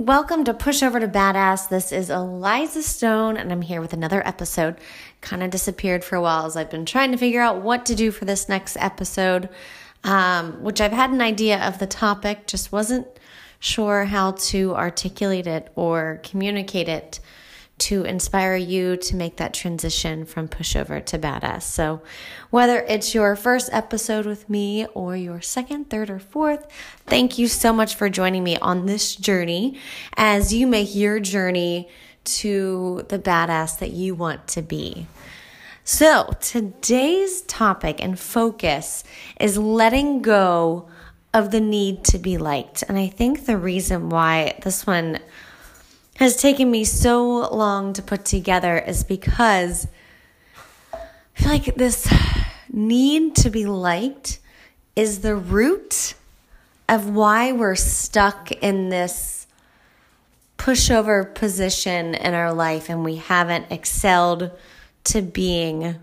Welcome to Push Over to Badass. This is Eliza Stone, and I'm here with another episode. Kind of disappeared for a while as I've been trying to figure out what to do for this next episode, um, which I've had an idea of the topic, just wasn't sure how to articulate it or communicate it to inspire you to make that transition from pushover to badass. So, whether it's your first episode with me or your second, third, or fourth, thank you so much for joining me on this journey as you make your journey to the badass that you want to be. So, today's topic and focus is letting go of the need to be liked. And I think the reason why this one has taken me so long to put together is because I feel like this need to be liked is the root of why we're stuck in this pushover position in our life and we haven't excelled to being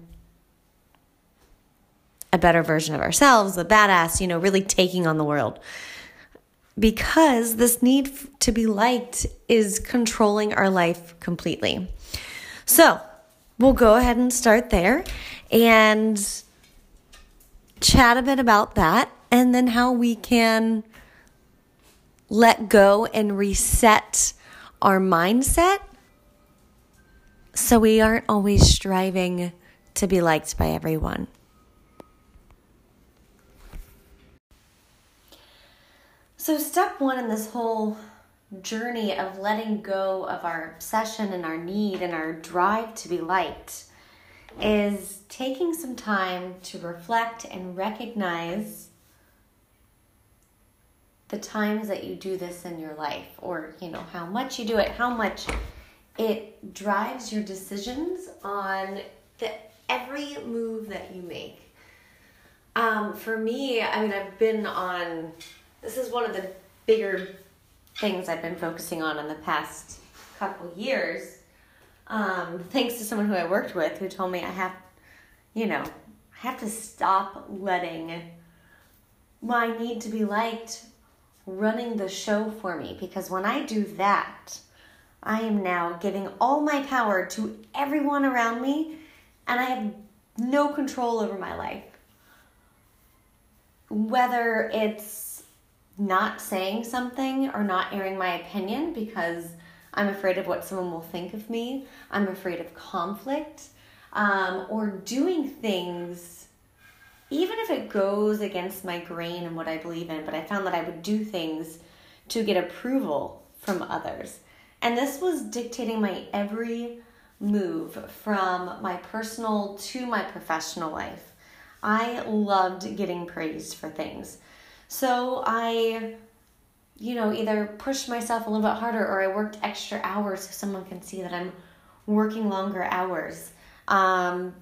a better version of ourselves, a badass, you know, really taking on the world because this need to be liked is controlling our life completely. So, we'll go ahead and start there and chat a bit about that and then how we can let go and reset our mindset so we aren't always striving to be liked by everyone. So, step one in this whole journey of letting go of our obsession and our need and our drive to be liked is taking some time to reflect and recognize the times that you do this in your life or you know how much you do it how much it drives your decisions on the every move that you make. Um, for me i mean i've been on this is one of the bigger things I've been focusing on in the past couple years. Um, thanks to someone who I worked with who told me I have, you know, I have to stop letting my need to be liked running the show for me because when I do that, I am now giving all my power to everyone around me and I have no control over my life. Whether it's not saying something or not airing my opinion because I'm afraid of what someone will think of me. I'm afraid of conflict um, or doing things, even if it goes against my grain and what I believe in. But I found that I would do things to get approval from others. And this was dictating my every move from my personal to my professional life. I loved getting praised for things. So I, you know, either pushed myself a little bit harder or I worked extra hours so someone can see that I'm working longer hours. Um,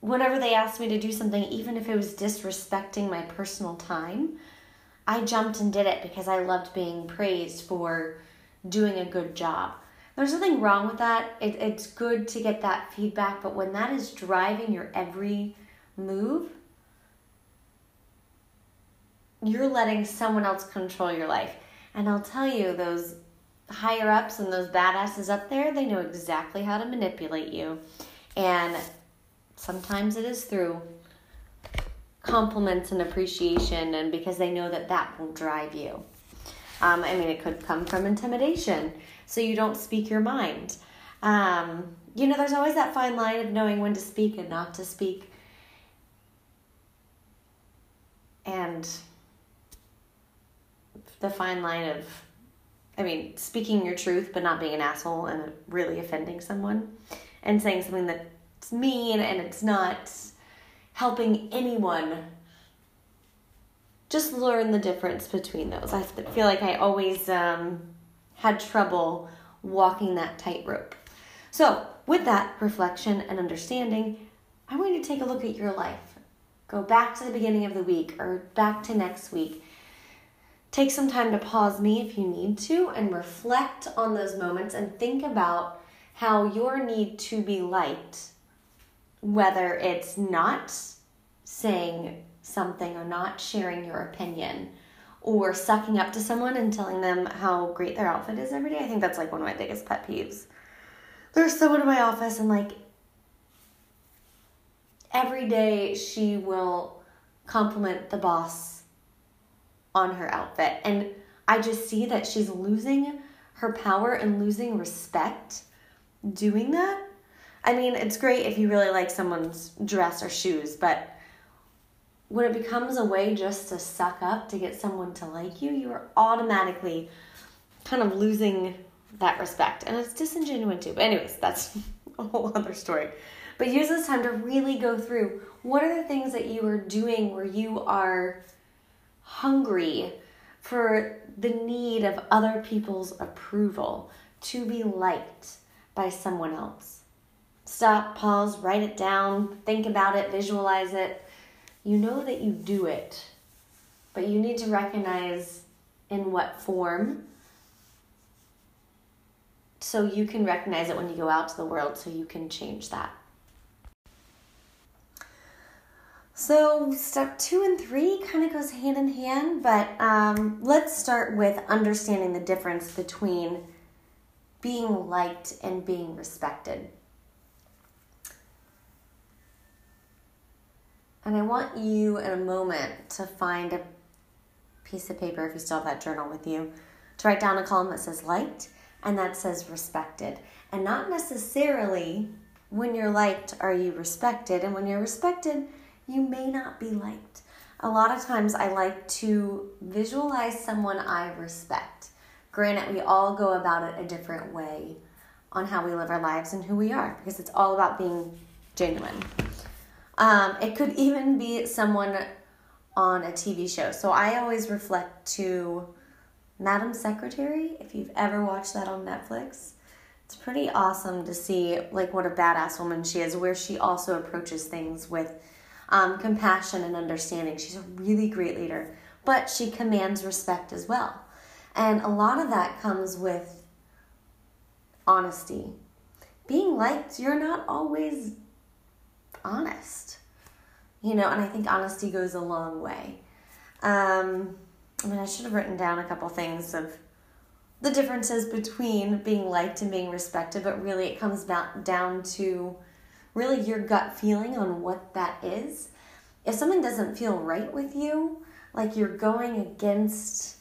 whenever they asked me to do something, even if it was disrespecting my personal time, I jumped and did it because I loved being praised for doing a good job. There's nothing wrong with that. It, it's good to get that feedback, but when that is driving your every move, you're letting someone else control your life. And I'll tell you, those higher ups and those badasses up there, they know exactly how to manipulate you. And sometimes it is through compliments and appreciation, and because they know that that will drive you. Um, I mean, it could come from intimidation, so you don't speak your mind. Um, you know, there's always that fine line of knowing when to speak and not to speak. And the fine line of I mean, speaking your truth but not being an asshole and really offending someone and saying something that's mean and it's not helping anyone. Just learn the difference between those. I feel like I always um, had trouble walking that tightrope. So, with that reflection and understanding, I want you to take a look at your life. Go back to the beginning of the week or back to next week Take some time to pause me if you need to and reflect on those moments and think about how your need to be liked, whether it's not saying something or not sharing your opinion or sucking up to someone and telling them how great their outfit is every day. I think that's like one of my biggest pet peeves. There's someone in my office and like every day she will compliment the boss on her outfit and I just see that she's losing her power and losing respect doing that. I mean, it's great if you really like someone's dress or shoes, but when it becomes a way just to suck up to get someone to like you, you are automatically kind of losing that respect. And it's disingenuous too. But, anyways, that's a whole other story. But use this time to really go through what are the things that you are doing where you are hungry for the need of other people's approval to be liked by someone else. Stop, pause, write it down, think about it, visualize it. You know that you do it, but you need to recognize in what form so you can recognize it when you go out to the world so you can change that. So, step two and three kind of goes hand in hand, but um, let's start with understanding the difference between being liked and being respected. And I want you in a moment to find a piece of paper, if you still have that journal with you, to write down a column that says liked and that says respected. And not necessarily when you're liked are you respected, and when you're respected, you may not be liked. A lot of times I like to visualize someone I respect. Granted, we all go about it a different way on how we live our lives and who we are because it's all about being genuine. Um, it could even be someone on a TV show. So I always reflect to Madam Secretary, if you've ever watched that on Netflix. It's pretty awesome to see like what a badass woman she is, where she also approaches things with um, compassion and understanding. She's a really great leader, but she commands respect as well. And a lot of that comes with honesty. Being liked, you're not always honest. You know, and I think honesty goes a long way. Um, I mean, I should have written down a couple things of the differences between being liked and being respected, but really it comes down to really your gut feeling on what that is. If something doesn't feel right with you, like you're going against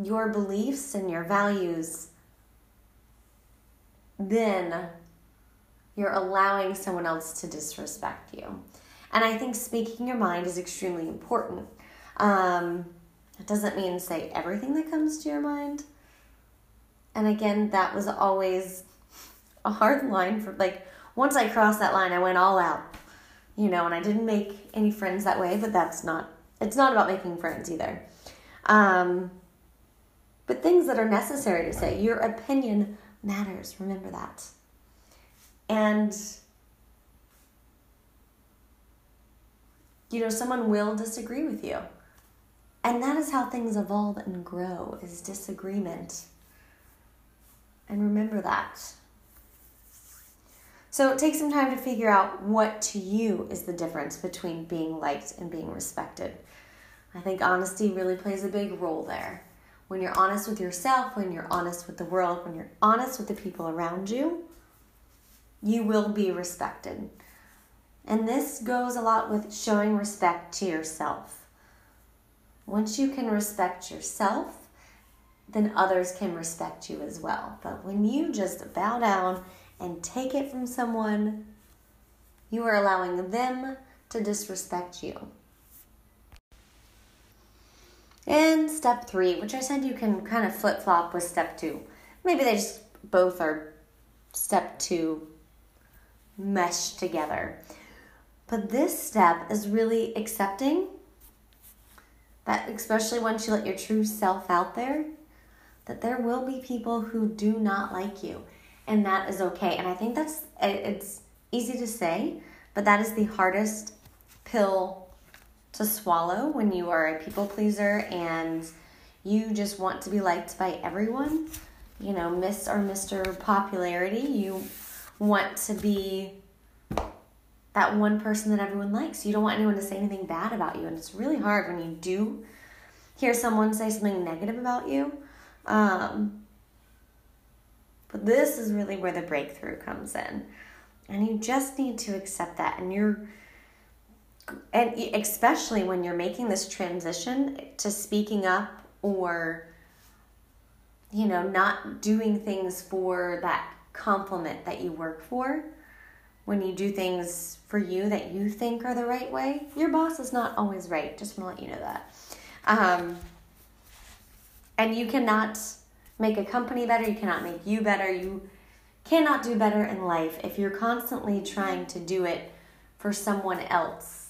your beliefs and your values, then you're allowing someone else to disrespect you. And I think speaking your mind is extremely important. Um, it doesn't mean say everything that comes to your mind. And again, that was always a hard line for like once I crossed that line, I went all out, you know, and I didn't make any friends that way. But that's not it's not about making friends either. Um, but things that are necessary to say. Your opinion matters. Remember that. And you know, someone will disagree with you. And that is how things evolve and grow is disagreement. And remember that. So take some time to figure out what to you is the difference between being liked and being respected. I think honesty really plays a big role there. When you're honest with yourself, when you're honest with the world, when you're honest with the people around you, you will be respected. And this goes a lot with showing respect to yourself. Once you can respect yourself, then others can respect you as well. But when you just bow down and take it from someone, you are allowing them to disrespect you. And step three, which I said you can kind of flip flop with step two. Maybe they just both are step two meshed together. But this step is really accepting that, especially once you let your true self out there, that there will be people who do not like you and that is okay. And I think that's it's easy to say, but that is the hardest pill to swallow when you are a people pleaser and you just want to be liked by everyone. You know, Miss or Mr. Popularity, you want to be that one person that everyone likes. You don't want anyone to say anything bad about you. And it's really hard when you do hear someone say something negative about you. Um, but this is really where the breakthrough comes in. And you just need to accept that. And you're, and especially when you're making this transition to speaking up or, you know, not doing things for that compliment that you work for when you do things for you that you think are the right way, your boss is not always right. Just want to let you know that. Um, and you cannot make a company better, you cannot make you better, you cannot do better in life if you're constantly trying to do it for someone else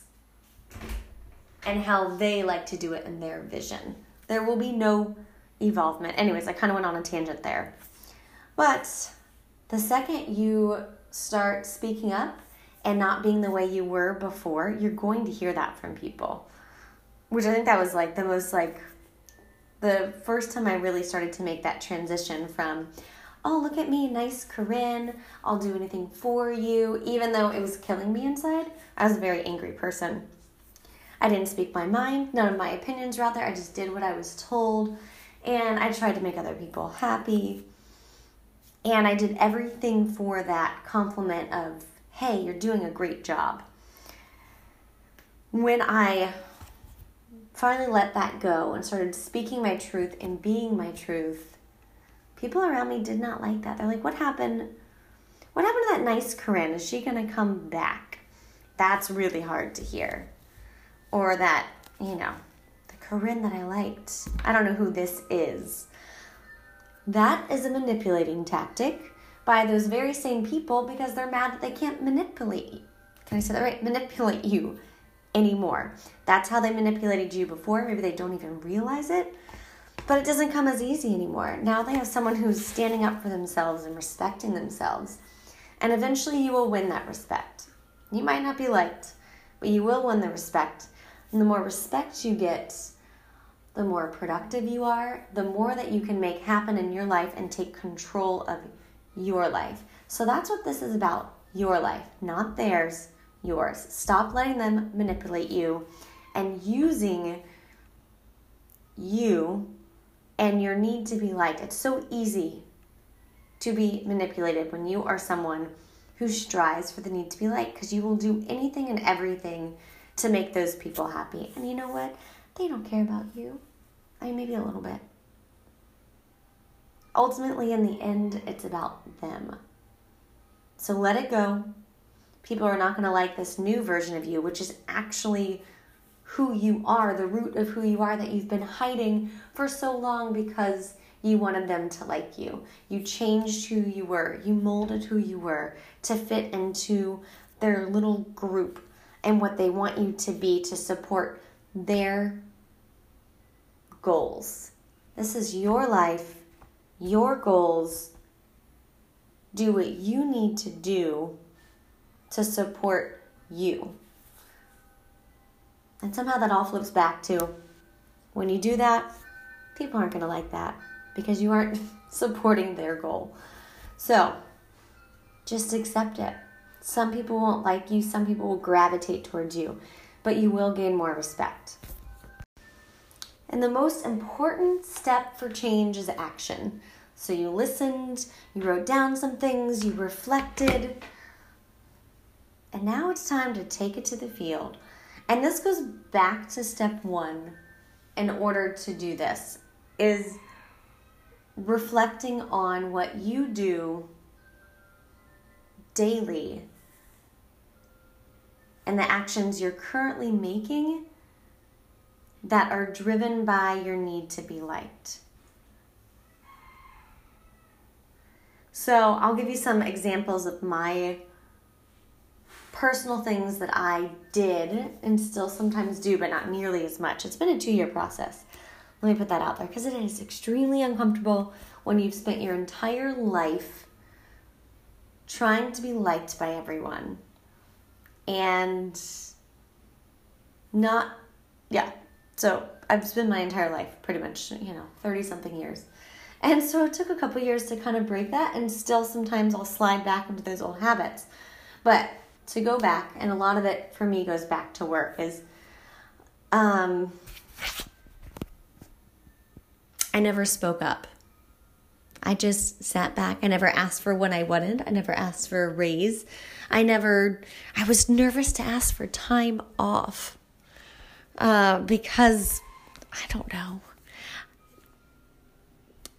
and how they like to do it in their vision. There will be no evolvement. Anyways, I kind of went on a tangent there. But the second you start speaking up and not being the way you were before, you're going to hear that from people. Which I think that was like the most like the first time I really started to make that transition from, oh, look at me, nice Corinne, I'll do anything for you, even though it was killing me inside. I was a very angry person. I didn't speak my mind, none of my opinions were out there. I just did what I was told, and I tried to make other people happy. And I did everything for that compliment of, hey, you're doing a great job. When I finally let that go and started speaking my truth and being my truth, people around me did not like that. They're like, what happened? What happened to that nice Corinne? Is she going to come back? That's really hard to hear. Or that, you know, the Corinne that I liked. I don't know who this is. That is a manipulating tactic by those very same people because they're mad that they can't manipulate you. Can I say that right? Manipulate you anymore. That's how they manipulated you before. Maybe they don't even realize it. But it doesn't come as easy anymore. Now they have someone who's standing up for themselves and respecting themselves. And eventually you will win that respect. You might not be liked, but you will win the respect. And the more respect you get, the more productive you are, the more that you can make happen in your life and take control of your life. So that's what this is about your life, not theirs, yours. Stop letting them manipulate you and using you and your need to be liked. It's so easy to be manipulated when you are someone who strives for the need to be liked because you will do anything and everything to make those people happy. And you know what? They don't care about you. I mean, maybe a little bit. Ultimately, in the end, it's about them. So let it go people are not going to like this new version of you, which is actually who you are, the root of who you are that you've been hiding for so long because you wanted them to like you. You changed who you were, you molded who you were to fit into their little group and what they want you to be to support their goals. This is your life, your goals. Do what you need to do to support you. And somehow that all flips back to when you do that, people aren't going to like that because you aren't supporting their goal. So just accept it. Some people won't like you, some people will gravitate towards you, but you will gain more respect. And the most important step for change is action. So you listened, you wrote down some things, you reflected, and now it's time to take it to the field. And this goes back to step one in order to do this is reflecting on what you do daily and the actions you're currently making that are driven by your need to be liked. So, I'll give you some examples of my personal things that I did and still sometimes do, but not nearly as much. It's been a two year process. Let me put that out there because it is extremely uncomfortable when you've spent your entire life trying to be liked by everyone and not, yeah. So I've spent my entire life pretty much, you know, 30 something years. And so it took a couple years to kind of break that, and still sometimes I'll slide back into those old habits. But to go back, and a lot of it for me goes back to work, is um, I never spoke up. I just sat back. I never asked for what I wanted. I never asked for a raise. I never, I was nervous to ask for time off uh, because I don't know.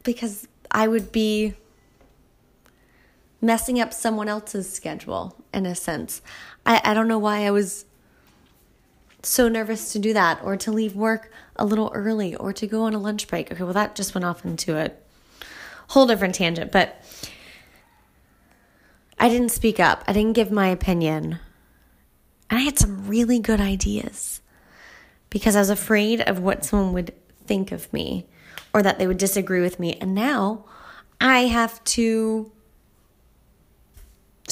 Because I would be messing up someone else's schedule in a sense. I, I don't know why I was so nervous to do that or to leave work a little early or to go on a lunch break. Okay, well, that just went off into a whole different tangent, but I didn't speak up. I didn't give my opinion. And I had some really good ideas because I was afraid of what someone would think of me or that they would disagree with me. And now I have to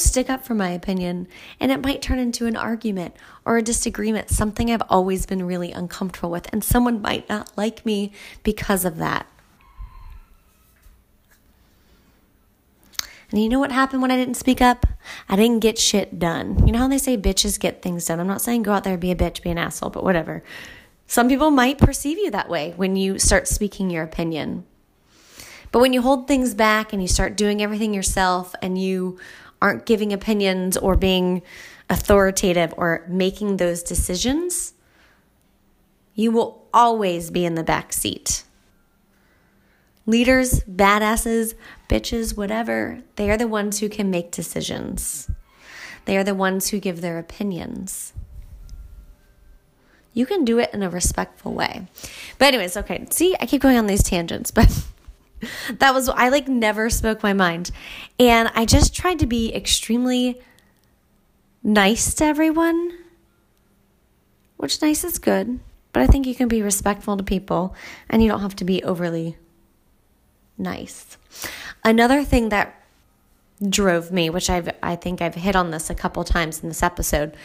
stick up for my opinion and it might turn into an argument or a disagreement, something I've always been really uncomfortable with. And someone might not like me because of that. And you know what happened when I didn't speak up? I didn't get shit done. You know how they say bitches get things done? I'm not saying go out there and be a bitch, be an asshole, but whatever. Some people might perceive you that way when you start speaking your opinion. But when you hold things back and you start doing everything yourself and you aren't giving opinions or being authoritative or making those decisions, you will always be in the back seat. Leaders, badasses, bitches, whatever, they are the ones who can make decisions. They are the ones who give their opinions. You can do it in a respectful way. But, anyways, okay, see, I keep going on these tangents, but that was, I like never spoke my mind. And I just tried to be extremely nice to everyone, which nice is good, but I think you can be respectful to people and you don't have to be overly nice. Another thing that drove me, which I've I think I've hit on this a couple times in this episode,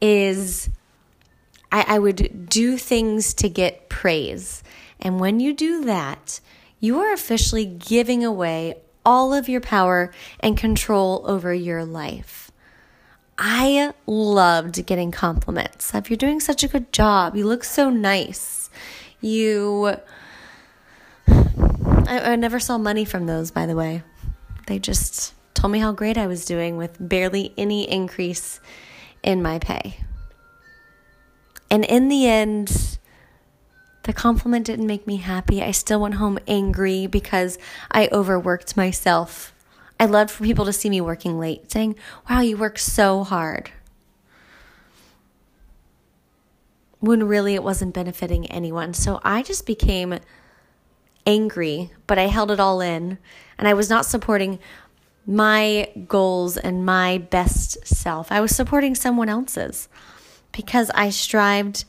is I, I would do things to get praise. And when you do that, you are officially giving away all of your power and control over your life. I loved getting compliments of you're doing such a good job. You look so nice. You I, I never saw money from those, by the way. They just told me how great I was doing with barely any increase in my pay. And in the end, the compliment didn't make me happy. I still went home angry because I overworked myself. I loved for people to see me working late, saying, Wow, you work so hard. When really it wasn't benefiting anyone. So I just became angry, but I held it all in and I was not supporting my goals and my best self. I was supporting someone else's because I strived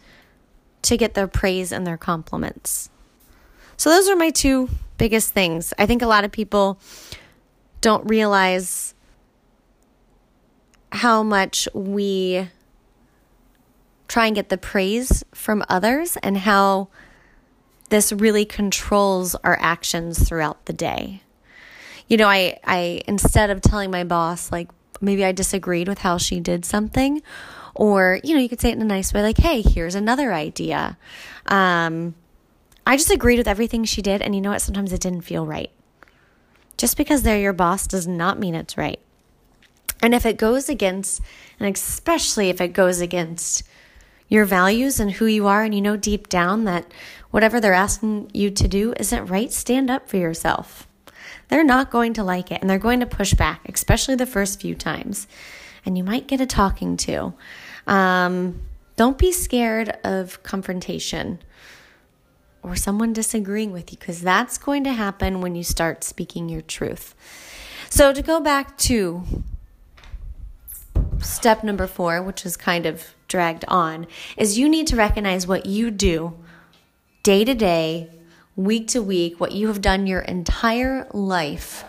to get their praise and their compliments. So, those are my two biggest things. I think a lot of people don't realize how much we try and get the praise from others and how this really controls our actions throughout the day. You know, I, I instead of telling my boss, like, maybe I disagreed with how she did something, or, you know, you could say it in a nice way, like, hey, here's another idea. Um, I just agreed with everything she did, and you know what? Sometimes it didn't feel right. Just because they're your boss does not mean it's right. And if it goes against, and especially if it goes against your values and who you are, and you know deep down that whatever they're asking you to do isn't right, stand up for yourself. They're not going to like it and they're going to push back, especially the first few times. And you might get a talking to. Um, don't be scared of confrontation or someone disagreeing with you because that's going to happen when you start speaking your truth. So, to go back to step number four, which is kind of dragged on, is you need to recognize what you do day to day, week to week, what you have done your entire life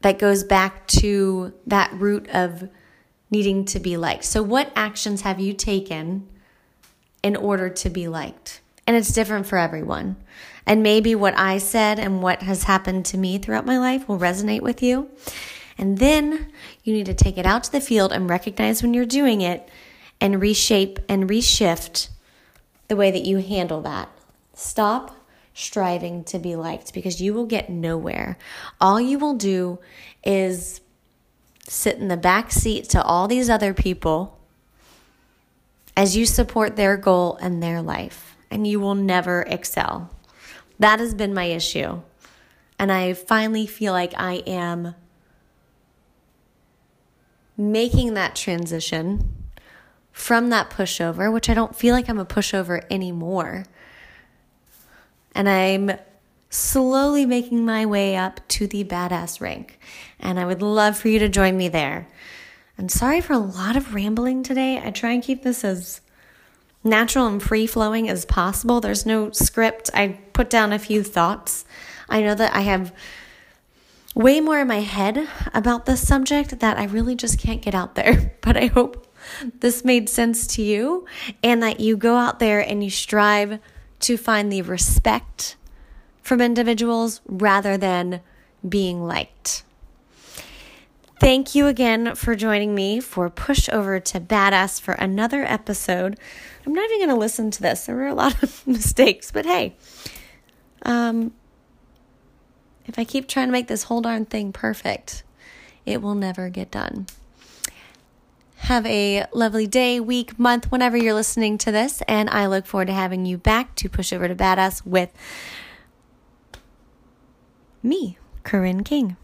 that goes back to that root of needing to be liked. So, what actions have you taken in order to be liked? And it's different for everyone. And maybe what I said and what has happened to me throughout my life will resonate with you. And then you need to take it out to the field and recognize when you're doing it and reshape and reshift the way that you handle that. Stop striving to be liked because you will get nowhere. All you will do is sit in the back seat to all these other people as you support their goal and their life, and you will never excel. That has been my issue. And I finally feel like I am making that transition from that pushover, which I don't feel like I'm a pushover anymore. And I'm slowly making my way up to the badass rank. And I would love for you to join me there. I'm sorry for a lot of rambling today. I try and keep this as natural and free flowing as possible. There's no script. I put down a few thoughts. I know that I have way more in my head about this subject that I really just can't get out there. But I hope this made sense to you and that you go out there and you strive to find the respect from individuals rather than being liked. Thank you again for joining me for Push Over to Badass for another episode. I'm not even going to listen to this. There were a lot of mistakes, but hey, um, if I keep trying to make this whole darn thing perfect, it will never get done. Have a lovely day, week, month, whenever you're listening to this, and I look forward to having you back to Push Over to Badass with me, Corinne King.